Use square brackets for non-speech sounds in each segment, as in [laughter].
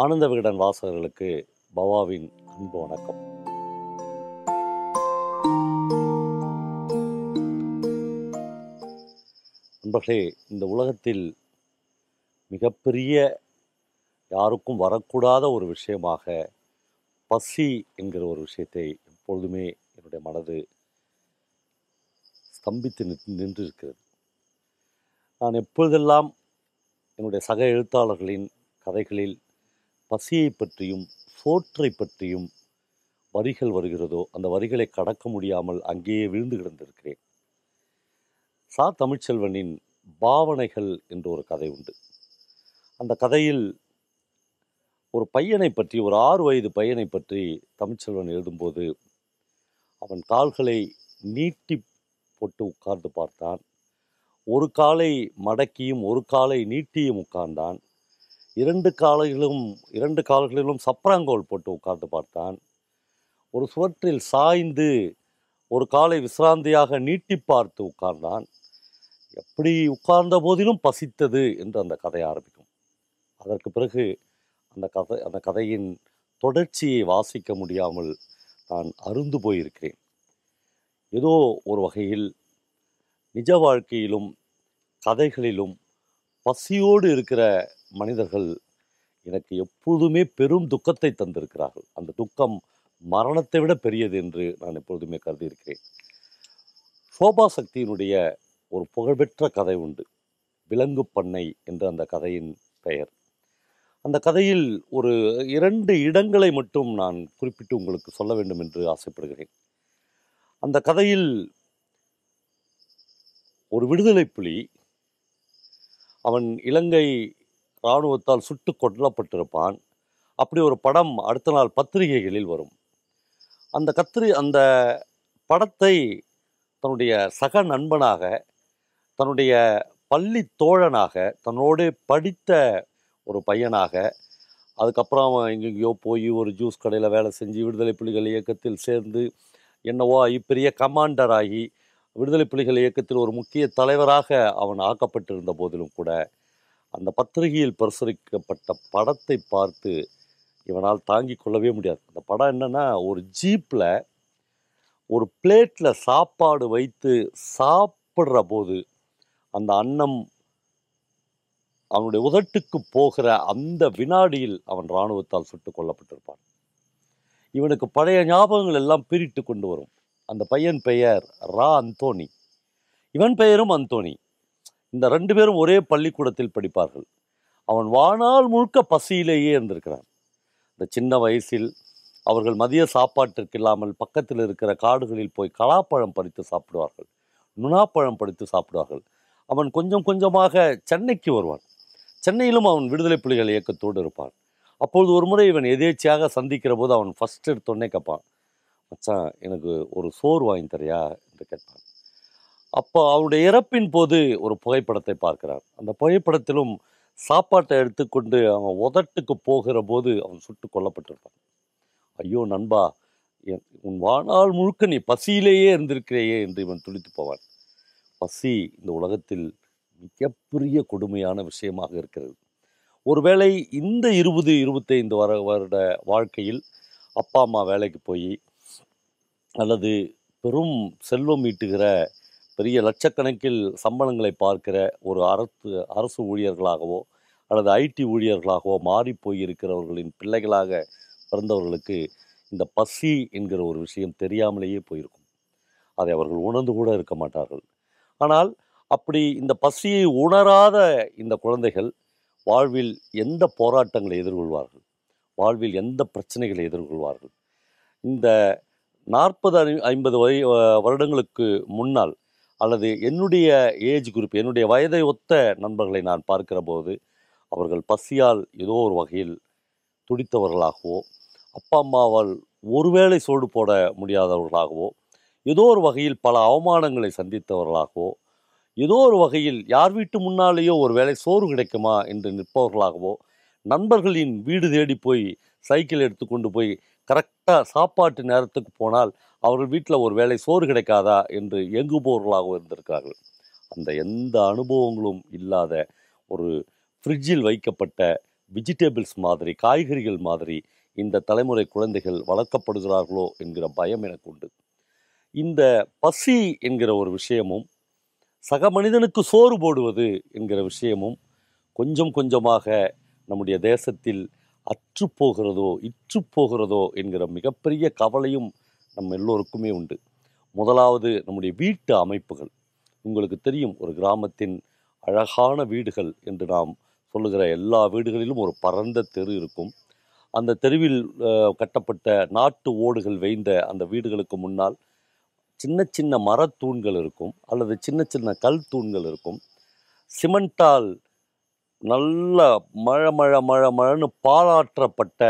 ஆனந்த விகடன் வாசகர்களுக்கு பவாவின் அன்பு வணக்கம். நண்பர்களே இந்த உலகத்தில் மிகப்பெரிய யாருக்கும் வரக்கூடாத ஒரு விஷயமாக பசி என்கிற ஒரு விஷயத்தை எப்பொழுதுமே என்னுடைய மனது ஸ்தம்பித்து நின்று நின்றிருக்கிறது. நான் எப்பொழுதெல்லாம் என்னுடைய சக எழுத்தாளர்களின் கதைகளில் பசியை பற்றியும் சோற்றை பற்றியும் வரிகள் வருகிறதோ அந்த வரிகளை கடக்க முடியாமல் அங்கேயே விழுந்து கிடந்திருக்கிறேன். சா. தமிழ்ச்செல்வனின் பாவனைகள் என்ற ஒரு கதை உண்டு. அந்த கதையில் ஒரு பையனை பற்றி ஒரு ஆறு வயது பையனை பற்றி தமிழ்ச்செல்வன் எழுதும்போது அவன் கால்களை நீட்டி போட்டு உட்கார்ந்து பார்த்தான். ஒரு காலை மடக்கியும் ஒரு காலை நீட்டியும் உட்கார்ந்தான். இரண்டு காலைகளும் இரண்டு கால்களிலும் சப்ராங்கோல் போட்டு உட்கார்ந்து பார்த்தான். ஒரு சுவற்றில் சாய்ந்து ஒரு காலை விசிராந்தியாக நீட்டி பார்த்து உட்கார்ந்தான். எப்படி உட்கார்ந்த போதிலும் பசித்தது என்று அந்த கதை ஆரம்பிக்கும். அதற்கு பிறகு அந்த கதை அந்த கதையின் தொடர்ச்சியை வாசிக்க முடியாமல் நான் அருந்து போயிருக்கிறேன். ஏதோ ஒரு வகையில் நிஜ வாழ்க்கையிலும் கதைகளிலும் பசியோடு இருக்கிற மனிதர்கள் எனக்கு எப்பொழுதுமே பெரும் துக்கத்தை தந்திருக்கிறார்கள். அந்த துக்கம் மரணத்தை விட பெரியது என்று நான் எப்பொழுதுமே கருதியிருக்கிறேன். சோபா சக்தியினுடைய ஒரு புகழ்பெற்ற கதை உண்டு. விலங்கு பண்ணை என்ற அந்த கதையின் பெயர். அந்த கதையில் ஒரு இரண்டு இடங்களை மட்டும் நான் குறிப்பிட்டு உங்களுக்கு சொல்ல வேண்டும் என்று ஆசைப்படுகிறேன். அந்த கதையில் ஒரு விடுதலை புலி அவன் இலங்கை இராணுவத்தால் சுட்டு கொல்லப்பட்டிருப்பான். அப்படி ஒரு படம் அடுத்த நாள் பத்திரிகைகளில் வரும். அந்த கத்திரி அந்த படத்தை தன்னுடைய சக நண்பனாக தன்னுடைய பள்ளி தோழனாக தன்னோடு படித்த ஒரு பையனாக அதுக்கப்புறம் அவன் எங்கெங்கேயோ போய் ஒரு ஜூஸ் கடையில் வேலை செஞ்சு விடுதலை புலிகள் இயக்கத்தில் சேர்ந்து என்னவோ இப்பெரிய பெரிய கமாண்டர் ஆகி விடுதலை புலிகள் இயக்கத்தில் ஒரு முக்கிய தலைவராக அவன் ஆக்கப்பட்டிருந்த போதிலும் கூட அந்த பத்திரிகையில் பிரசுரிக்கப்பட்ட படத்தை பார்த்து இவனால் தாங்கி கொள்ளவே முடியாது. அந்த படம் என்னென்னா ஒரு ஜீப்பில் ஒரு பிளேட்டில் சாப்பாடு வைத்து சாப்பிட்ற போது அந்த அன்னம் அவனுடைய உதட்டுக்கு போகிற அந்த வினாடியில் அவன் இராணுவத்தால் சுட்டுக் கொல்லப்பட்டிருப்பான். இவனுக்கு பழைய ஞாபகங்கள் எல்லாம் பிரிட்டு கொண்டு வரும். அந்த பையன் பெயர் ரா அந்தோனி இவன் பெயரும் அந்தோனி இந்த ரெண்டு பேரும் ஒரே பள்ளிக்கூடத்தில் படிப்பார்கள். அவன் வாழ்நாள் முழுக்க பசியிலேயே இருந்திருக்கிறான். இந்த சின்ன வயசில் அவர்கள் மதிய சாப்பாட்டிற்கு இல்லாமல் பக்கத்தில் இருக்கிற காடுகளில் போய் கலாப்பழம் பறித்து சாப்பிடுவார்கள். நுணாப்பழம் பறித்து சாப்பிடுவார்கள். அவன் கொஞ்சம் கொஞ்சமாக சென்னைக்கு வருவான். சென்னையிலும் அவன் விடுதலை புலிகள் இயக்கத்தோடு இருப்பான். அப்பொழுது ஒரு முறை இவன் எதேச்சியாக சந்திக்கிற போது அவன் ஃபஸ்ட் எடுத்தோடனே கேட்பான் மச்சான் எனக்கு ஒரு சோறு வாங்கி தரியா என்று கேட்பான். அப்போ அவனுடைய இறப்பின் போது ஒரு புகைப்படத்தை பார்க்கிறான் அந்த புகைப்படத்திலும் சாப்பாட்டை எடுத்துக்கொண்டு அவன் உதட்டுக்கு போகிற போது அவன் சுட்டு கொல்லப்பட்டிருப்பான். ஐயோ நண்பா என் உன் வாழ்நாள் முழுக்க நீ பசியிலேயே இருந்திருக்கிறையே என்று இவன் துடித்து போவான். பசி இந்த உலகத்தில் மிகப்பெரிய கொடுமையான விஷயமாக இருக்கிறது. ஒருவேளை இந்த இருபது இருபத்தைந்து வர வருட வாழ்க்கையில் அப்பா அம்மா வேலைக்கு போய் அல்லது பெரும் செல்வம் ஈட்டுகிற பெரிய லட்சக்கணக்கில் சம்பளங்களை பார்க்கிற ஒரு அரசு அரசு ஊழியர்களாகவோ அல்லது ஐடி ஊழியர்களாகவோ மாறி இருக்கிறவர்களின் பிள்ளைகளாக பிறந்தவர்களுக்கு இந்த பசி என்கிற ஒரு விஷயம் தெரியாமலேயே போயிருக்கும். அதை அவர்கள் உணர்ந்து கூட இருக்க மாட்டார்கள். ஆனால் அப்படி இந்த பசியை உணராத இந்த குழந்தைகள் வாழ்வில் எந்த போராட்டங்களை எதிர்கொள்வார்கள்? வாழ்வில் எந்த பிரச்சனைகளை எதிர்கொள்வார்கள்? இந்த நாற்பது ஐம்பது வய வருடங்களுக்கு முன்னால் அல்லது என்னுடைய ஏஜ் குரூப் என்னுடைய வயதை ஒத்த நண்பர்களை நான் பார்க்கிற போது அவர்கள் பசியால் ஏதோ ஒரு வகையில் துடித்தவர்களாகவோ அப்பா அம்மாவால் ஒருவேளை சோடு போட முடியாதவர்களாகவோ ஏதோ ஒரு வகையில் பல அவமானங்களை சந்தித்தவர்களாகவோ ஏதோ ஒரு வகையில் யார் வீட்டு முன்னாலேயோ ஒரு வேளை சோறு கிடைக்குமா என்று நிற்பவர்களாகவோ நண்பர்களின் வீடு தேடி போய் சைக்கிள் எடுத்துக்கொண்டு போய் கரெக்டாக சாப்பாட்டு நேரத்துக்கு போனால் அவர்கள் வீட்டில் ஒரு வேளை சோறு கிடைக்காதா என்று இயங்குபவர்களாகவும் இருந்திருக்கிறார்கள். அந்த எந்த அனுபவங்களும் இல்லாத ஒரு ஃப்ரிட்ஜில் வைக்கப்பட்ட வெஜிடபிள்ஸ் மாதிரி காய்கறிகள் மாதிரி இந்த தலைமுறை குழந்தைகள் வளர்க்கப்படுகிறார்களோ என்கிற பயம் எனக்கு உண்டு. இந்த பசி என்கிற ஒரு விஷயமும் சக மனிதனுக்கு சோறு போடுவது என்கிற விஷயமும் கொஞ்சம் கொஞ்சமாக நம்முடைய தேசத்தில் அற்றுப்போகிறதோ இற்றுப்போகிறதோ என்கிற மிகப்பெரிய கவலையும் நம்ம எல்லோருக்குமே உண்டு. முதலாவது நம்முடைய வீட்டு அமைப்புகள். உங்களுக்கு தெரியும் ஒரு கிராமத்தின் அழகான வீடுகள் என்று நாம் சொல்லுகிற எல்லா வீடுகளிலும் ஒரு பரந்த தெரு இருக்கும். அந்த தெருவில் கட்டப்பட்ட நாட்டு ஓடுகள் வைந்த அந்த வீடுகளுக்கு முன்னால் சின்ன சின்ன மரத்தூண்கள் இருக்கும் அல்லது சின்ன சின்ன கல் தூண்கள் இருக்கும். சிமெண்டால் நல்ல மழை மழை மழை மழைன்னு பாலாற்றப்பட்ட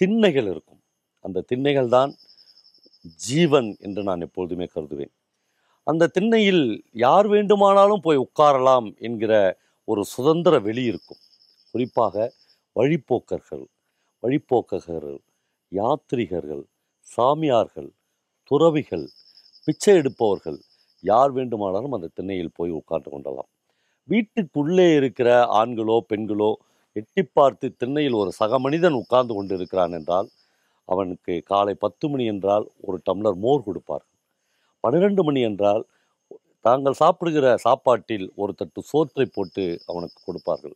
திண்ணைகள் இருக்கும். அந்த திண்ணைகள் தான் ஜீவன் என்று நான் எப்பொழுதுமே கருதுவேன். அந்த திண்ணையில் யார் வேண்டுமானாலும் போய் உட்காரலாம் என்கிற ஒரு சுதந்திர வெளி இருக்கும். குறிப்பாக வழிப்போக்கர்கள் வழிப்போக்கர்கள் யாத்ரிகர்கள் சாமியார்கள் துறவிகள் பிச்சை எடுப்பவர்கள் யார் வேண்டுமானாலும் அந்த திண்ணையில் போய் உட்கார்ந்து கொண்டலாம் வீட்டுக்குள்ளே இருக்கிற ஆண்களோ பெண்களோ எட்டி பார்த்து திண்ணையில் ஒரு சக மனிதன் உட்கார்ந்து கொண்டு இருக்கிறான் என்றால் அவனுக்கு காலை பத்து மணி என்றால் ஒரு டம்ளர் மோர் கொடுப்பார்கள் பன்னிரெண்டு மணி என்றால் தாங்கள் சாப்பிடுகிற சாப்பாட்டில் ஒரு தட்டு சோற்றை போட்டு அவனுக்கு கொடுப்பார்கள்.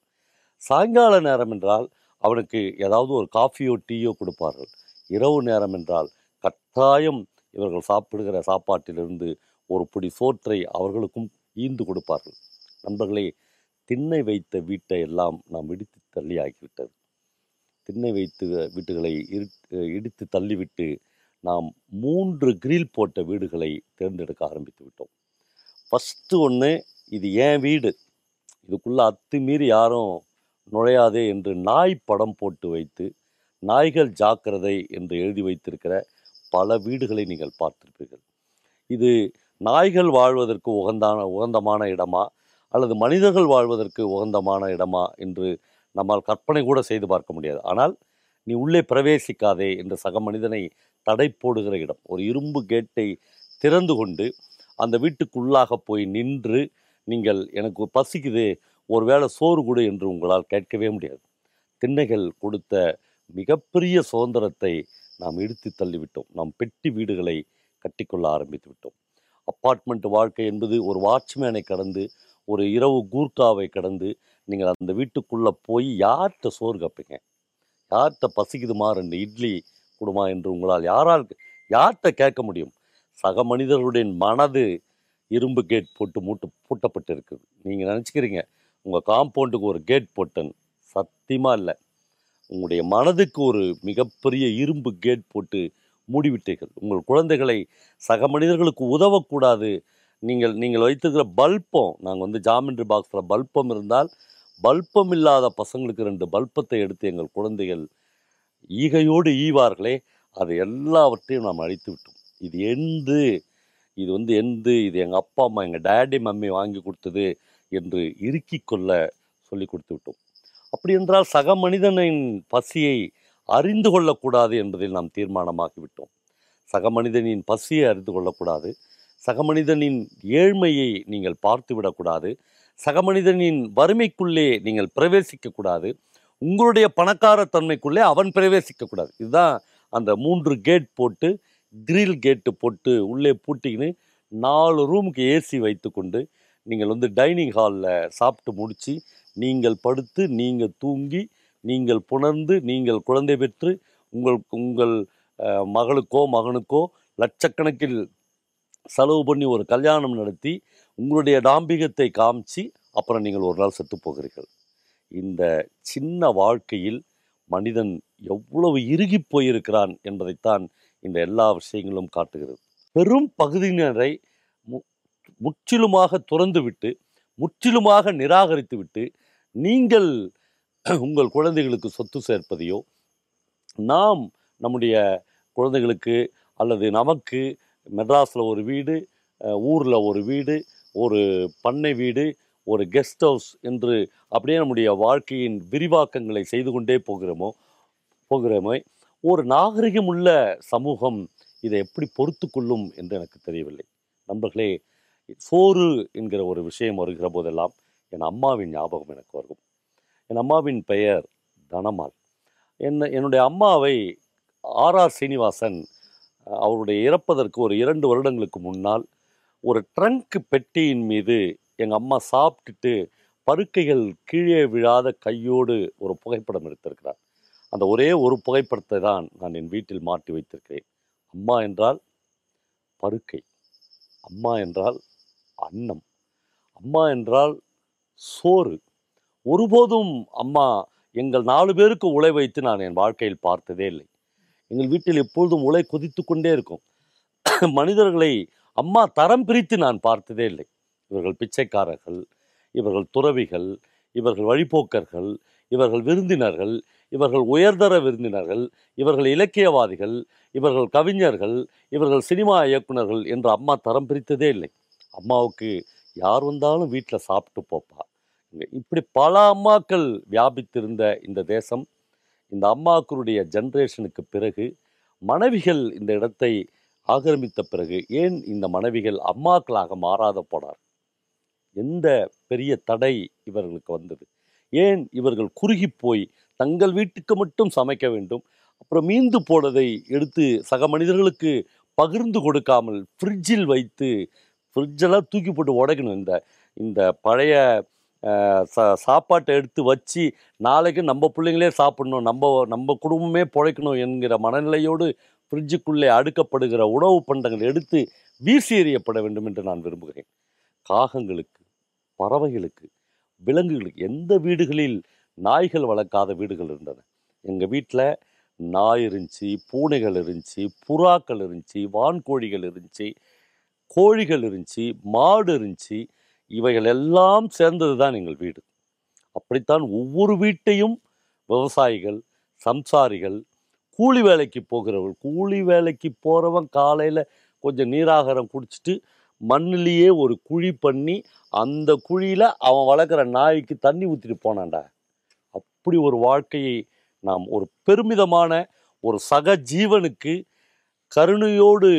சாயங்கால நேரம் என்றால் அவனுக்கு ஏதாவது ஒரு காஃபியோ டீயோ கொடுப்பார்கள். இரவு நேரம் என்றால் கட்டாயம் இவர்கள் சாப்பிடுகிற சாப்பாட்டிலிருந்து ஒரு பிடி சோற்றை அவர்களுக்கும் ஈந்து கொடுப்பார்கள். நண்பர்களே திண்ணை வைத்த வீட்டை எல்லாம் நாம் இடித்து தள்ளியாகிவிட்டது. திண்ணை வைத்து வீட்டுகளை இரு- இடித்து தள்ளிவிட்டு நாம் மூன்று கிரில் போட்ட வீடுகளை தேர்ந்தெடுக்க ஆரம்பித்து விட்டோம். ஃபஸ்ட்டு ஒன்று இது ஏன் வீடு? இதுக்குள்ளே அத்துமீறி யாரும் நுழையாதே என்று நாய் படம் போட்டு வைத்து நாய்கள் ஜாக்கிரதை என்று எழுதி வைத்திருக்கிற பல வீடுகளை நீங்கள் பார்த்திருப்பீர்கள். இது நாய்கள் வாழ்வதற்கு உகந்தான உகந்தமான இடமா? அல்லது மனிதர்கள் வாழ்வதற்கு உகந்தமான இடமா? என்று நம்மால் கற்பனை கூட செய்து பார்க்க முடியாது. ஆனால் நீ உள்ளே பிரவேசிக்காதே என்று சக மனிதனை தடை போடுகிற இடம். ஒரு இரும்பு கேட்டை திறந்து கொண்டு அந்த வீட்டுக்குள்ளாக போய் நின்று நீங்கள் எனக்கு பசிக்குது ஒருவேளை சோறு கொடு என்று உங்களால் கேட்கவே முடியாது. திண்ணைகள் கொடுத்த மிகப்பெரிய சுதந்திரத்தை நாம் இடித்து தள்ளிவிட்டோம். நாம் பெட்டி வீடுகளை கட்டிக்கொள்ள ஆரம்பித்து விட்டோம். அப்பார்ட்மெண்ட் வாழ்க்கை என்பது ஒரு வாட்ச்மேனை கடந்து ஒரு இரவு கூர்க்காவை கடந்து நீங்கள் அந்த வீட்டுக்குள்ளே போய் யார்கிட்ட சோறு கப்பீங்க? யார்கிட்ட பசிக்குதுமா ரெண்டு இட்லி கொடுமா என்று உங்களால் யாரால் யார்கிட்ட கேட்க முடியும்? சக மனிதர்களுடைய மனது இரும்பு கேட் போட்டு மூட்டு பூட்டப்பட்டு இருக்குது நீங்கள் நினச்சிக்கிறீங்க உங்கள் காம்பவுண்டுக்கு ஒரு கேட் போட்டன். சத்தியமாக இல்லை. உங்களுடைய மனதுக்கு ஒரு மிகப்பெரிய இரும்பு கேட் போட்டு மூடிவிட்டீர்கள். உங்கள் குழந்தைகளை சக மனிதர்களுக்கு உதவக்கூடாது நீங்கள் நீங்கள் வைத்திருக்கிற பல்பம் நாங்கள் வந்து ஜாமெண்ட்ரி பாக்ஸில் பல்பம் இருந்தால் பல்பம் இல்லாத பசங்களுக்கு ரெண்டு பல்பத்தை எடுத்து எங்கள் குழந்தைகள் ஈகையோடு ஈவார்களே அது எல்லாவற்றையும் நாம் அழித்து விட்டோம். இது எந்து இது வந்து எந்து இது எங்கள் அப்பா அம்மா எங்கள் டேடி மம்மி வாங்கி கொடுத்தது என்று இறுக்கி கொள்ள சொல்லி கொடுத்து விட்டோம். அப்படி என்றால் சக மனிதனின் பசியை அறிந்து கொள்ளக்கூடாது என்பதில் நாம் தீர்மானமாகிவிட்டோம் சக மனிதனின் பசியை அறிந்து கொள்ளக்கூடாது. சகமனிதனின் ஏழ்மையை நீங்கள் பார்த்து விடக்கூடாது. வறுமைக்குள்ளே நீங்கள் பிரவேசிக்கக்கூடாது. உங்களுடைய பணக்கார தன்மைக்குள்ளே அவன் பிரவேசிக்கக்கூடாது. இதுதான் அந்த மூன்று கேட் போட்டு கிரில் கேட்டு போட்டு உள்ளே பூட்டிக்கின்னு நாலு ரூமுக்கு ஏசி வைத்துக்கொண்டு நீங்கள் வந்து டைனிங் ஹாலில் சாப்பிட்டு முடித்து நீங்கள் படுத்து நீங்கள் தூங்கி நீங்கள் புணர்ந்து நீங்கள் குழந்தை பெற்று உங்கள் உங்கள் மகளுக்கோ மகனுக்கோ லட்சக்கணக்கில் செலவு பண்ணி ஒரு கல்யாணம் நடத்தி உங்களுடைய டாம்பிகத்தை காமிச்சு அப்புறம் நீங்கள் ஒரு நாள் செத்து போகிறீர்கள். இந்த சின்ன வாழ்க்கையில் மனிதன் எவ்வளவு இறுகி போயிருக்கிறான் என்பதைத்தான் இந்த எல்லா விஷயங்களும் காட்டுகிறது. பெரும் பகுதியினரை மு- முற்றிலுமாக துறந்துவிட்டு முற்றிலுமாக நிராகரித்துவிட்டு நீங்கள் உங்கள் குழந்தைகளுக்கு சொத்து சேர்ப்பதையோ நாம் நம்முடைய குழந்தைகளுக்கு அல்லது நமக்கு மெட்ராஸில் ஒரு வீடு ஊரில் ஒரு வீடு ஒரு பண்ணை வீடு ஒரு கெஸ்ட் ஹவுஸ் என்று அப்படியே நம்முடைய வாழ்க்கையின் விரிவாக்கங்களை செய்து கொண்டே போகிறோமோ போகிறோமே ஒரு நாகரிகம் உள்ள சமூகம் இதை எப்படி பொறுத்து கொள்ளும் என்று எனக்கு தெரியவில்லை. நண்பர்களே சோறு என்கிற ஒரு விஷயம் வருகிற போதெல்லாம் என் அம்மாவின் ஞாபகம் எனக்கு வரும் என் அம்மாவின் பெயர் தனமால். என்ன என்னுடைய அம்மாவை ஆர்ஆர் சீனிவாசன் அவருடைய இறப்பதற்கு ஒரு இரண்டு வருடங்களுக்கு முன்னால் ஒரு ட்ரங்க் பெட்டியின் மீது எங்கள் அம்மா சாப்பிட்டுட்டு பருக்கைகள் கீழே விழாத கையோடு ஒரு புகைப்படம் எடுத்திருக்கிறார். அந்த ஒரே ஒரு புகைப்படத்தை தான் நான் என் வீட்டில் மாட்டி வைத்திருக்கிறேன். அம்மா என்றால் பருக்கை அம்மா என்றால் அன்னம் அம்மா என்றால் சோறு. ஒருபோதும் அம்மா எங்கள் நாலு பேருக்கு உழை வைத்து நான் என் வாழ்க்கையில் பார்த்ததே இல்லை. எங்கள் வீட்டில் எப்பொழுதும் உலை கொதித்து கொண்டே இருக்கும். [coughs] மனிதர்களை அம்மா தரம் பிரித்து நான் பார்த்ததே இல்லை. இவர்கள் பிச்சைக்காரர்கள் இவர்கள் துறவிகள் இவர்கள் வழிப்போக்கர்கள் இவர்கள் விருந்தினர்கள் இவர்கள் உயர்தர விருந்தினர்கள் இவர்கள் இலக்கியவாதிகள் இவர்கள் கவிஞர்கள் இவர்கள் சினிமா இயக்குனர்கள் என்று அம்மா தரம் பிரித்ததே இல்லை. அம்மாவுக்கு யார் வந்தாலும் வீட்டில் சாப்பிட்டு போப்பா. இப்படி பல அம்மாக்கள் வியாபித்திருந்த இந்த தேசம் இந்த அம்மாக்களுடைய ஜென்ரேஷனுக்கு பிறகு மனைவிகள் இந்த இடத்தை ஆக்கிரமித்த பிறகு ஏன் இந்த மனைவிகள் அம்மாக்களாக மாறாத போனார்? எந்த பெரிய தடை இவர்களுக்கு வந்தது? ஏன் இவர்கள் குறுகி போய் தங்கள் வீட்டுக்கு மட்டும் சமைக்க வேண்டும் அப்புறம் மீந்து போனதை எடுத்து சக மனிதர்களுக்கு பகிர்ந்து கொடுக்காமல் ஃப்ரிட்ஜில் வைத்து ஃப்ரிட்ஜெல்லாம் தூக்கி போட்டு உடைக்கணும். இந்த இந்த பழைய சா சாப்பாட்டை எடுத்து வச்சு நாளைக்கு நம்ம பிள்ளைங்களே சாப்பிடணும் நம்ம நம்ம குடும்பமே பிழைக்கணும் என்கிற மனநிலையோடு ஃப்ரிட்ஜுக்குள்ளே அடுக்கப்படுகிற உணவு பண்டங்கள் எடுத்து வீசி எறியப்பட வேண்டும் என்று நான் விரும்புகிறேன். காகங்களுக்கு பறவைகளுக்கு விலங்குகளுக்கு எந்த வீடுகளில் நாய்கள் வளர்க்காத வீடுகள் இருந்தன? எங்கள் வீட்டில் நாய் இருந்துச்சு பூனைகள் இருந்துச்சு புறாக்கள் இருந்துச்சு வான்கோழிகள் இருந்துச்சு கோழிகள் இருந்துச்சு மாடு இருந்துச்சு இவைகள் எல்லாம் சேர்ந்தது தான் எங்கள் வீடு. அப்படித்தான் ஒவ்வொரு வீட்டையும் விவசாயிகள் சம்சாரிகள் கூலி வேலைக்கு போகிறவர்கள் கூலி வேலைக்கு போகிறவன் காலையில் கொஞ்சம் நீராகாரம் குடிச்சிட்டு மண்ணிலேயே ஒரு குழி பண்ணி அந்த குழியில் அவன் வளர்க்குற நாய்க்கு தண்ணி ஊற்றிட்டு போனான்டா. அப்படி ஒரு வாழ்க்கையை நாம் ஒரு பெருமிதமான ஒரு சக ஜீவனுக்கு கருணையோடு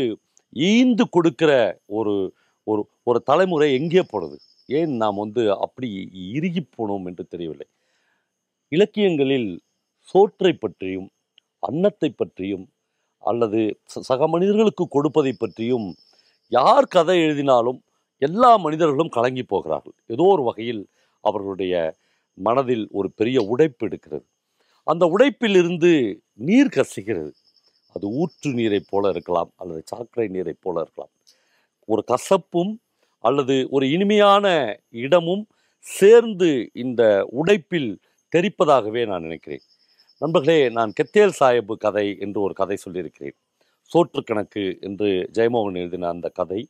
ஈந்து கொடுக்கிற ஒரு ஒரு ஒரு தலைமுறை எங்கே போனது? ஏன் நாம் வந்து அப்படி இறுகி போனோம் என்று தெரியவில்லை. இலக்கியங்களில் சோற்றை பற்றியும் அன்னத்தை பற்றியும் அல்லது ச- சக மனிதர்களுக்கு கொடுப்பதை பற்றியும் யார் கதை எழுதினாலும் எல்லா மனிதர்களும் கலங்கி போகிறார்கள். ஏதோ ஒரு வகையில் அவர்களுடைய மனதில் ஒரு பெரிய உடைப்பு எடுக்கிறது. அந்த உடைப்பில் இருந்து நீர் கசிகிறது. அது ஊற்று நீரைப் போல இருக்கலாம் அல்லது சாக்கடை நீரைப் போல இருக்கலாம். ஒரு கசப்பும் அல்லது ஒரு இனிமையான இடமும் சேர்ந்து இந்த உடைப்பில் தெரிப்பதாகவே நான் நினைக்கிறேன். நண்பர்களே நான் கெத்தேல் சாஹிப் கதை என்று ஒரு கதை சொல்லியிருக்கிறேன். சோற்று கணக்கு என்று ஜெயமோகன் எழுதின அந்த கதை.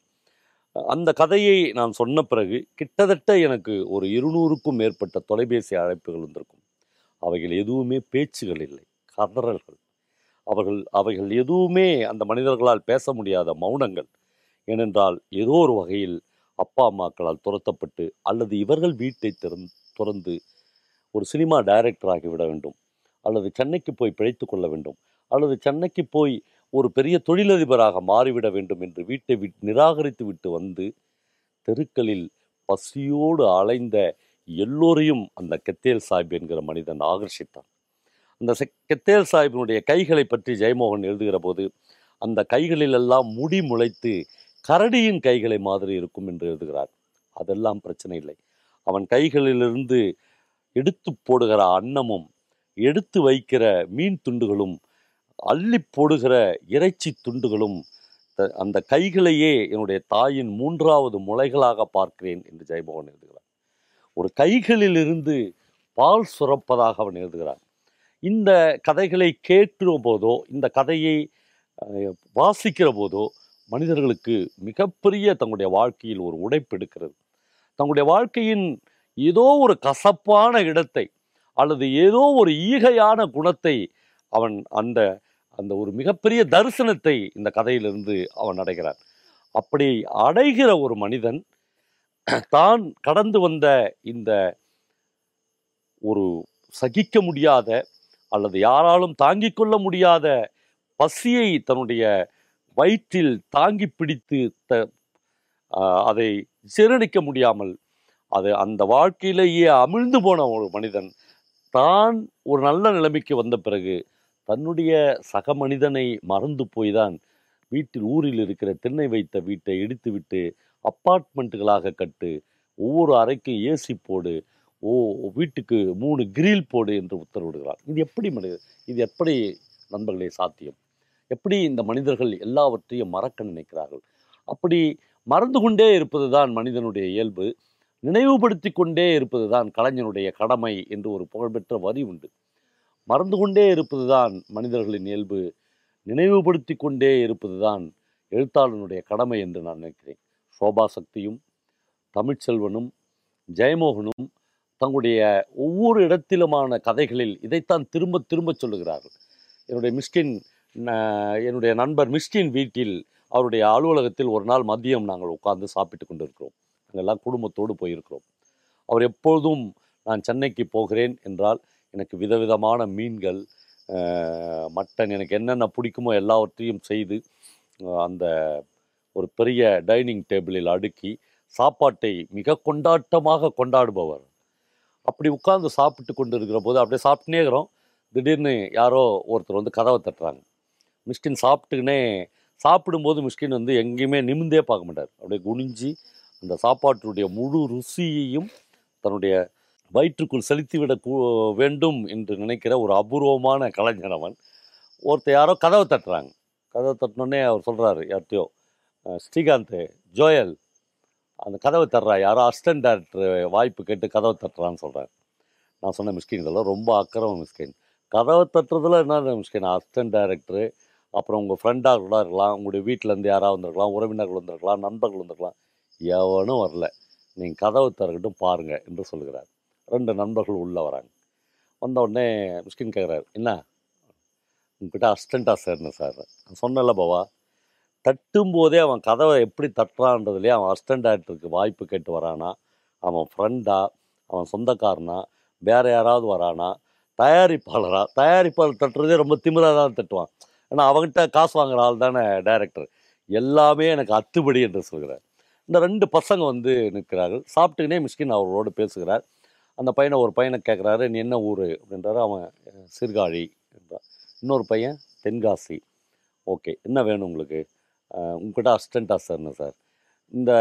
அந்த கதையை நான் சொன்ன பிறகு கிட்டத்தட்ட எனக்கு ஒரு இருநூறுக்கும் மேற்பட்ட தொலைபேசி அழைப்புகள் வந்திருக்கும். அவைகள் எதுவுமே பேச்சுகள் இல்லை கதறல்கள். அவர்கள் அவைகள் எதுவுமே அந்த மனிதர்களால் பேச முடியாத மௌனங்கள். ஏனென்றால் ஏதோ ஒரு வகையில் அப்பா அம்மாக்களால் துரத்தப்பட்டு அல்லது இவர்கள் வீட்டை திறந் துறந்து ஒரு சினிமா டைரக்டர் ஆகிவிட வேண்டும். அல்லது சென்னைக்கு போய் பிழைத்து கொள்ள வேண்டும். அல்லது சென்னைக்கு போய் ஒரு பெரிய தொழிலதிபராக மாறிவிட வேண்டும் என்று வீட்டை விட் நிராகரித்து விட்டு வந்து தெருக்களில் பசியோடு அலைந்த எல்லோரையும் அந்த கெத்தேல் சாஹிப் என்கிற மனிதன் ஆகர்ஷித்தான். அந்த செ- கெத்தேல் சாஹிப்பினுடைய கைகளை பற்றி ஜெயமோகன் எழுதுகிற போது அந்த கைகளிலெல்லாம் முடி முளைத்து கரடியின் கைகளை மாதிரி இருக்கும் என்று எழுதுகிறார். அதெல்லாம் பிரச்சனை இல்லை. அவன் கைகளிலிருந்து எடுத்து போடுகிற அன்னமும் எடுத்து வைக்கிற மீன் துண்டுகளும் அள்ளி போடுகிற இறைச்சி துண்டுகளும் த- அந்த கைகளையே என்னுடைய தாயின் மூன்றாவது முளைகளாக பார்க்கிறேன் என்று ஜெயமோகன் எழுதுகிறார். ஒரு கைகளிலிருந்து பால் சுரப்பதாக அவன் எழுதுகிறான். இந்த கதைகளை கேட்கிற போதோ இந்த கதையை வாசிக்கிற போதோ மனிதர்களுக்கு மிகப்பெரிய தங்களுடைய வாழ்க்கையில் ஒரு உடைப்பு எடுக்கிறது. தங்களுடைய வாழ்க்கையின் ஏதோ ஒரு கசப்பான இடத்தை அல்லது ஏதோ ஒரு ஈகையான குணத்தை அவன் அந்த அந்த ஒரு மிகப்பெரிய தரிசனத்தை இந்த கதையிலிருந்து அவன் அடைகிறான். அப்படி அடைகிற ஒரு மனிதன் தான் கடந்து வந்த இந்த ஒரு சகிக்க முடியாத அல்லது யாராலும் தாங்கிக் கொள்ள முடியாத பசியை தன்னுடைய வயிற்றில் தாங்கி பிடித்து த அதை சீரணிக்க முடியாமல் அது அந்த வாழ்க்கையிலேயே அமிழ்ந்து போன ஒரு மனிதன் தான் ஒரு நல்ல நிலைமைக்கு வந்த பிறகு தன்னுடைய சக மனிதனை மறந்து போய் தான் வீட்டில் ஊரில் இருக்கிற திண்ணை வைத்த வீட்டை இடித்துவிட்டு அப்பார்ட்மெண்ட்டுகளாக கட்டு ஒவ்வொரு அறைக்கும் ஏசி போடு ஓ வீட்டுக்கு மூணு கிரில் போடு என்று உத்தரவிடுகிறார். இது எப்படி மனித இது எப்படி நண்பர்களே சாத்தியம்? எப்படி இந்த மனிதர்கள் எல்லாவற்றையும் மறக்க நினைக்கிறார்கள்? அப்படி மறந்து கொண்டே இருப்பது தான் மனிதனுடைய இயல்பு. நினைவுபடுத்தி கொண்டே இருப்பது தான் கலைஞனுடைய கடமை என்று ஒரு புகழ்பெற்ற வரி உண்டு. மறந்து கொண்டே இருப்பது தான் மனிதர்களின் இயல்பு. நினைவுபடுத்தி கொண்டே இருப்பது தான் எழுத்தாளனுடைய கடமை என்று நான் நினைக்கிறேன். சோபா சக்தியும் தமிழ்ச்செல்வனும் ஜெயமோகனும் தங்களுடைய ஒவ்வொரு இடத்திலுமான கதைகளில் இதைத்தான் திரும்ப திரும்ப சொல்லுகிறார்கள். என்னுடைய மிஸ்கின் என்னுடைய நண்பர் மிஸ்டின் வீட்டில் அவருடைய அலுவலகத்தில் ஒரு நாள் மதியம் நாங்கள் உட்கார்ந்து சாப்பிட்டு கொண்டு இருக்கிறோம் எல்லாம் குடும்பத்தோடு போயிருக்கிறோம். அவர் எப்பொழுதும் நான் சென்னைக்கு போகிறேன் என்றால் எனக்கு விதவிதமான மீன்கள் மட்டன் எனக்கு என்னென்ன பிடிக்குமோ எல்லாவற்றையும் செய்து அந்த ஒரு பெரிய டைனிங் டேபிளில் அடுக்கி சாப்பாட்டை மிக கொண்டாட்டமாக கொண்டாடுபவர். அப்படி உட்கார்ந்து சாப்பிட்டு கொண்டு இருக்கிற போது அப்படியே சாப்பிட்டுனே இருக்கிறோம். திடீர்னு யாரோ ஒருத்தர் வந்து கதவை தட்டுறாங்க. மிஸ்கின் சாப்பிட்டுக்கினே சாப்பிடும்போது மிஸ்கின் வந்து எங்கேயுமே நிமிந்தே பார்க்க மாட்டார். அப்படியே குனிஞ்சு அந்த சாப்பாட்டுடைய முழு ருசியையும் தன்னுடைய வயிற்றுக்குள் செலுத்திவிட கூ- வேண்டும் என்று நினைக்கிற ஒரு அபூர்வமான கலைஞர் அவன். ஒருத்தர் யாரோ கதவை தட்டுறாங்க. கதவை தட்டினோடனே அவர் சொல்கிறாரு யார்ட்டையோ ஸ்ரீகாந்து ஸ்ரீகாந்த் ஜோயல் அந்த கதவை தர்றா யாரோ அசிஸ்டன்ட் டேரக்டர் வாய்ப்பு கேட்டு கதவை தட்டுறான்னு சொல்கிறார் நான் சொன்ன மிஸ்கின் இதெல்லாம் ரொம்ப அக்கறம் மிஸ்கின் கதவை தட்டுறதுல என்ன மிஸ்கின் அசிஸ்டன்ட் டேரக்டரு அப்புறம் உங்கள் ஃப்ரெண்டாக கூட இருக்கலாம் உங்களுடைய வீட்டிலேருந்து யாராவது வந்திருக்கலாம் உறவினர்கள் வந்திருக்கலாம் நண்பர்கள் வந்திருக்கலாம் எவனும் வரல. நீங்கள் கதவை திறக்கட்டும் பாருங்கள் என்று சொல்கிறார் ரெண்டு நண்பர்கள் உள்ளே வராங்க. வந்த உடனே மிஸ்கின் கேட்குறாரு என்ன? உங்ககிட்ட அஸ்டண்ட்டாக சேர்ந்தேன் சார் நான் சொன்னேன்ல பாவா தட்டும் போதே அவன் கதவை எப்படி தட்டுறான்றதுலேயே அவன் அஸ்டண்டாகிட்டு வாய்ப்பு கேட்டு வரானா அவன் ஃப்ரெண்டா அவன் சொந்தக்காரனா வேறு யாராவது வரானா தயாரிப்பாளரா தயாரிப்பாளர் தட்டுறதே ரொம்ப திமிராக தான் தட்டுவான். ஏன்னா அவன்கிட்ட காசு வாங்குற ஆள் தானே டைரக்டர் எல்லாமே எனக்கு அத்துப்படி என்று சொல்கிறார். இந்த ரெண்டு பசங்க வந்து நிற்கிறார்கள். சாப்பிட்டுக்கினே மிஸ்கின் அவர்களோடு பேசுகிறார். அந்த பையனை ஒரு பையனை கேட்குறாரு நீ என்ன ஊர்? அப்படின்றாரு. அவன் சீர்காழி என்றான் இன்னொரு பையன் தென்காசி. ஓகே என்ன வேணும் உங்களுக்கு? உங்ககிட்ட அசிஸ்டண்ட்டாக சார்னு சார்? இந்த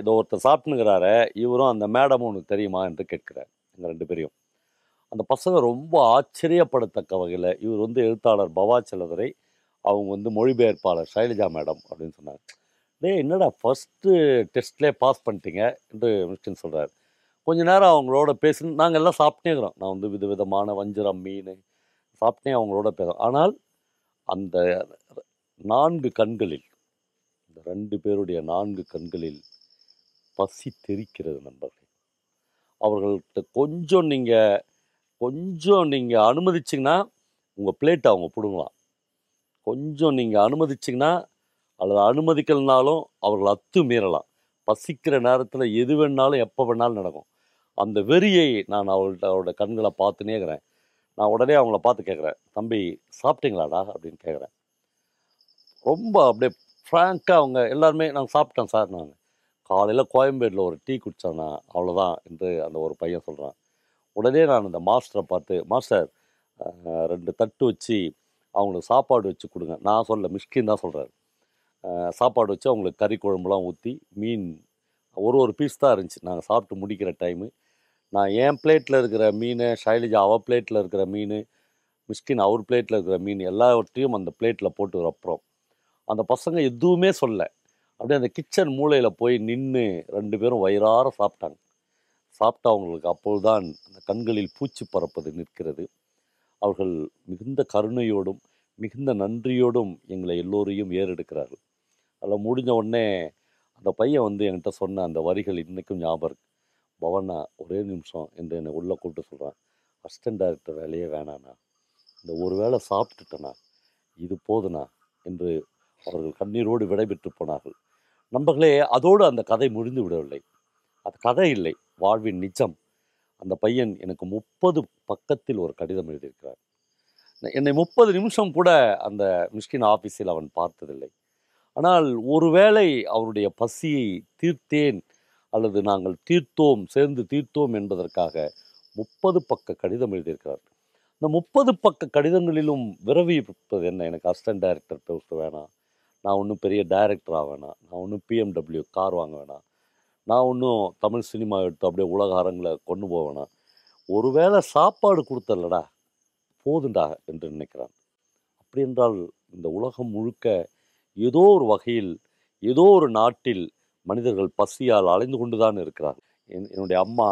இதை ஒருத்தர் சாப்பிட்டுங்கிறாரு இவரும் அந்த மேடமும் உனக்கு தெரியுமா? என்று கேட்கிறார். எங்கள் ரெண்டு பேரையும். அந்த பசங்க ரொம்ப ஆச்சரியப்படத்தக்க வகையில் இவர் வந்து எழுத்தாளர் பவா செல்லதுரை அவங்க வந்து மொழிபெயர்ப்பாளர் சைலஜா மேடம் அப்படின்னு சொன்னாங்க. டேய் என்னடா ஃபஸ்ட்டு டெஸ்ட்லேயே பாஸ் பண்ணிட்டீங்க? என்று மிஸ்டின் சொல்கிறார் கொஞ்ச நேரம் அவங்களோட பேசி நாங்கள் எல்லாம் சாப்பிட்டே இருக்கிறோம். நான் வந்து விதவிதமான வஞ்சிரம் மீன் சாப்பிட்டே அவங்களோட பேசுகிறோம் ஆனால் அந்த நான்கு கண்களில் இந்த ரெண்டு பேருடைய நான்கு கண்களில் பசி தெரிக்கிறது நண்பர்கள். அவர்கள்ட்ட கொஞ்சம் நீங்கள் கொஞ்சம் நீங்கள் அனுமதிச்சிங்கன்னா உங்கள் பிளேட்டை அவங்க பிடுங்கலாம். கொஞ்சம் நீங்கள் அனுமதிச்சிங்கன்னா அல்லது அனுமதிக்கலனாலும் அவர்கள் அத்து மீறலாம். பசிக்கிற நேரத்தில் எது வேணாலும் எப்போ வேணாலும் நடக்கும். அந்த வெறியை நான் அவள்கிட்ட அவரோட கண்களை பார்த்துனே இருக்கிறேன். நான் உடனே அவங்கள பார்த்து கேட்குறேன் தம்பி சாப்பிட்டீங்களாடா? அப்படின்னு கேட்குறேன். ரொம்ப அப்படியே ஃப்ராங்காக அவங்க எல்லாருமே நாங்கள் சாப்பிட்டோம் சார் நான். காலையில் கோயம்பேட்டில் ஒரு டீ குடித்தோன்னா அவ்வளோதான் என்று அந்த ஒரு பையன் சொல்கிறான் உடனே நான் அந்த மாஸ்டரை பார்த்து மாஸ்டர் ரெண்டு தட்டு வச்சு அவங்களுக்கு சாப்பாடு வச்சு கொடுங்க. நான் சொல்ல மிஷ்கின் தான் சொல்கிறாரு சாப்பாடு வச்சு அவங்களுக்கு கறி குழம்புலாம் ஊற்றி மீன் ஒரு ஒரு பீஸ் தான் இருந்துச்சு. நாங்கள் சாப்பிட்டு முடிக்கிற டைமு நான் என் பிளேட்டில் இருக்கிற மீன் ஷைலஜா அவள் பிளேட்டில் இருக்கிற மீன் மிஸ்கின் அவர் பிளேட்டில் இருக்கிற மீன் எல்லாவற்றையும் அந்த பிளேட்டில் போட்டு வைப்போம் அந்த பசங்க எதுவுமே சொல்ல அப்படியே அந்த கிச்சன் மூலையில் போய் நின்று ரெண்டு பேரும் வயிறார சாப்பிட்டாங்க. சாப்பிட்டா அவங்களுக்கு அப்பொழுதுதான் அந்த கண்களில் பூச்சி பறப்பது நிற்கிறது. அவர்கள் மிகுந்த கருணையோடும் மிகுந்த நன்றியோடும் எங்களை எல்லோரையும் ஏறெடுக்கிறார்கள். அதில் முடிஞ்ச உடனே அந்த பையன் வந்து என்கிட்ட சொன்ன அந்த வரிகள் இன்றைக்கும் ஞாபகம் இருக்கு. பவனா ஒரே நிமிஷம் என்று என்னை உள்ளே கூப்பிட்டு சொல்கிறான் அசிஸ்டன்ட் டைரக்டர் வேலையே வேணாண்ணா இந்த ஒரு வேளை சாப்பிட்டுட்டேண்ணா. இது போதுண்ணா என்று அவர்கள் கண்ணீரோடு விடைபெற்று போனார்கள். நண்பர்களே அதோடு அந்த கதை முடிந்து விடவில்லை. அது கதை இல்லை. வாழ்வின் நிஜம். அந்த பையன் எனக்கு முப்பது பக்கத்தில் ஒரு கடிதம் எழுதியிருக்கிறார். என்னை முப்பது நிமிஷம் கூட அந்த மிஷ்கின் ஆஃபீஸில் அவன் பார்த்ததில்லை. ஆனால் ஒருவேளை அவருடைய பசியை தீர்த்தேன் அல்லது நாங்கள் தீர்த்தோம் சேர்ந்து தீர்த்தோம் என்பதற்காக முப்பது பக்க கடிதம் எழுதியிருக்கிறார். இந்த முப்பது பக்க கடிதங்களிலும் விரவி இருப்பது என்ன? எனக்கு அசிஸ்டன்ட் டைரக்டர் போஸ்ட் வேணாம் நான் ஒன்றும் பெரிய டைரக்டராக வேணாம் நான் ஒன்றும் பிஎம்டபிள்யூ கார் வாங்க வேணாம் நான் ஒன்றும் தமிழ் சினிமா எடுத்து அப்படியே உலக அரங்கில் கொண்டு போவேனா? ஒருவேளை சாப்பாடு கொடுத்தல்லடா போதுண்டா என்று நினைக்கிறான். அப்படி என்றால் இந்த உலகம் முழுக்க ஏதோ ஒரு வகையில் ஏதோ ஒரு நாட்டில் மனிதர்கள் பசியால் அலைந்து கொண்டுதான் இருக்கிறார்கள். என் என்னுடைய அம்மா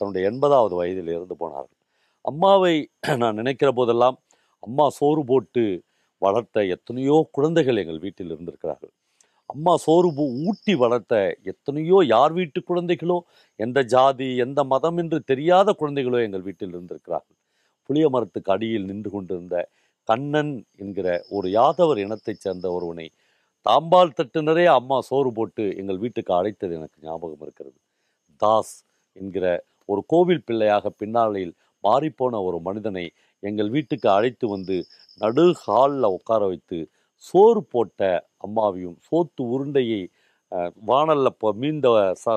தன்னுடைய எண்பதாவது வயதில் இறந்து போனார்கள். அம்மாவை [clears throat] நான் நினைக்கிற போதெல்லாம் அம்மா சோறு போட்டு வளர்த்த எத்தனையோ குழந்தைகள் எங்கள் வீட்டில் இருந்திருக்கிறார்கள். அம்மா சோறு பூ ஊட்டி வளர்த்த எத்தனையோ யார் வீட்டு குழந்தைகளோ எந்த ஜாதி எந்த மதம் என்று தெரியாத குழந்தைகளோ எங்கள் வீட்டில் இருந்திருக்கிறார்கள். புளிய மரத்துக்கு அடியில் நின்று கொண்டிருந்த கண்ணன் என்கிற ஒரு யாதவர் இனத்தைச் சேர்ந்த ஒருவனை தாம்பால் தட்டு நிறைய அம்மா சோறு போட்டு எங்கள் வீட்டுக்கு அழைத்தது எனக்கு ஞாபகம் இருக்கிறது. தாஸ் என்கிற ஒரு கோவில் பிள்ளையாக பின்னாளில் மாறிப்போன ஒரு மனிதனை எங்கள் வீட்டுக்கு அழைத்து வந்து நடு ஹாலில் உட்கார வைத்து சோறு போட்ட அம்மாவையும் சோத்து உருண்டையை வானல்ல இப்போ மீந்த ச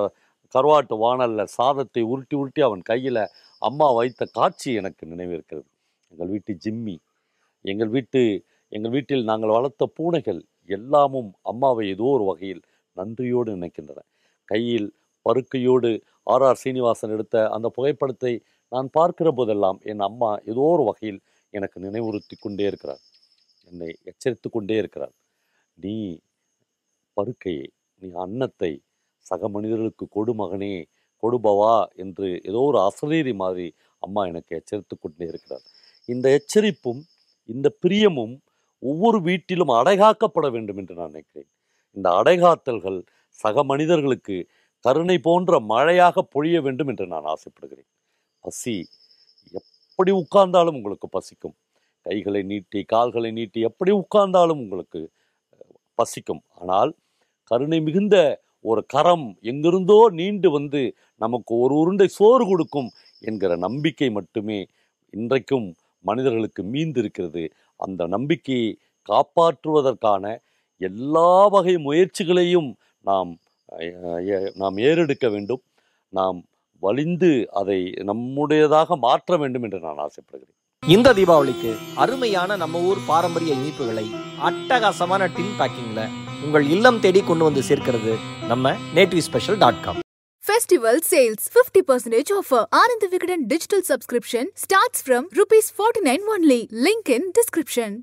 கருவாட்டு வாணல்ல சாதத்தை உருட்டி உருட்டி அவன் கையில் அம்மா வைத்த காட்சி எனக்கு நினைவிருக்கிறது. எங்கள் வீட்டு ஜிம்மி எங்கள் வீட்டு எங்கள் வீட்டில் நாங்கள் வளர்த்த பூனைகள் எல்லாமும் அம்மாவை ஏதோ ஒரு வகையில் நன்றியோடு நினைக்கின்றன. கையில் பருக்கையோடு ஆர் ஆர் சீனிவாசன் எடுத்த அந்த புகைப்படத்தை நான் பார்க்கிற போதெல்லாம் என் அம்மா ஏதோ ஒரு வகையில் எனக்கு நினைவுறுத்தி கொண்டே இருக்கிறார். என்னை எச்சரித்து கொண்டே இருக்கிறார். நீ படுக்கையை நீ அன்னத்தை சக மனிதர்களுக்கு கொடு மகனே கொடுபவா என்று ஏதோ ஒரு அசரீரி மாதிரி அம்மா எனக்கு எச்சரித்து கொண்டே இருக்கிறார். இந்த எச்சரிப்பும் இந்த பிரியமும் ஒவ்வொரு வீட்டிலும் அடைகாக்கப்பட வேண்டும் என்று நான் நினைக்கிறேன். இந்த அடைகாத்தல்கள் சக மனிதர்களுக்கு கருணை போன்ற மழையாக பொழிய வேண்டும் என்று நான் ஆசைப்படுகிறேன். பசி எப்படி உட்கார்ந்தாலும் உங்களுக்கு பசிக்கும். கைகளை நீட்டி கால்களை நீட்டி எப்படி உட்கார்ந்தாலும் உங்களுக்கு பசிக்கும். ஆனால் கருணை மிகுந்த ஒரு கரம் எங்கிருந்தோ நீண்டு வந்து நமக்கு ஒரு உருண்டை சோறு கொடுக்கும் என்கிற நம்பிக்கை மட்டுமே இன்றைக்கும் மனிதர்களுக்கு மீந்திருக்கிறது. அந்த நம்பிக்கையை காப்பாற்றுவதற்கான எல்லா வகை முயற்சிகளையும் நாம் நாம் ஏறெடுக்க வேண்டும். நாம் வலிந்து அதை நம்முடையதாக மாற்ற வேண்டும் என்று நான் ஆசைப்படுகிறேன். இந்த தீபாவளிக்கு அருமையான நம்ம ஊர் பாரம்பரிய இனிப்புகளை அட்டகாசமான டின் பேக்கிங்ல உங்கள் இல்லம் தேடி கொண்டு வந்து சேர்க்கிறது நம்ம native special dot com festival sales fifty percentage offer Anand Vikatan digital subscription starts from rupees forty nine only link in description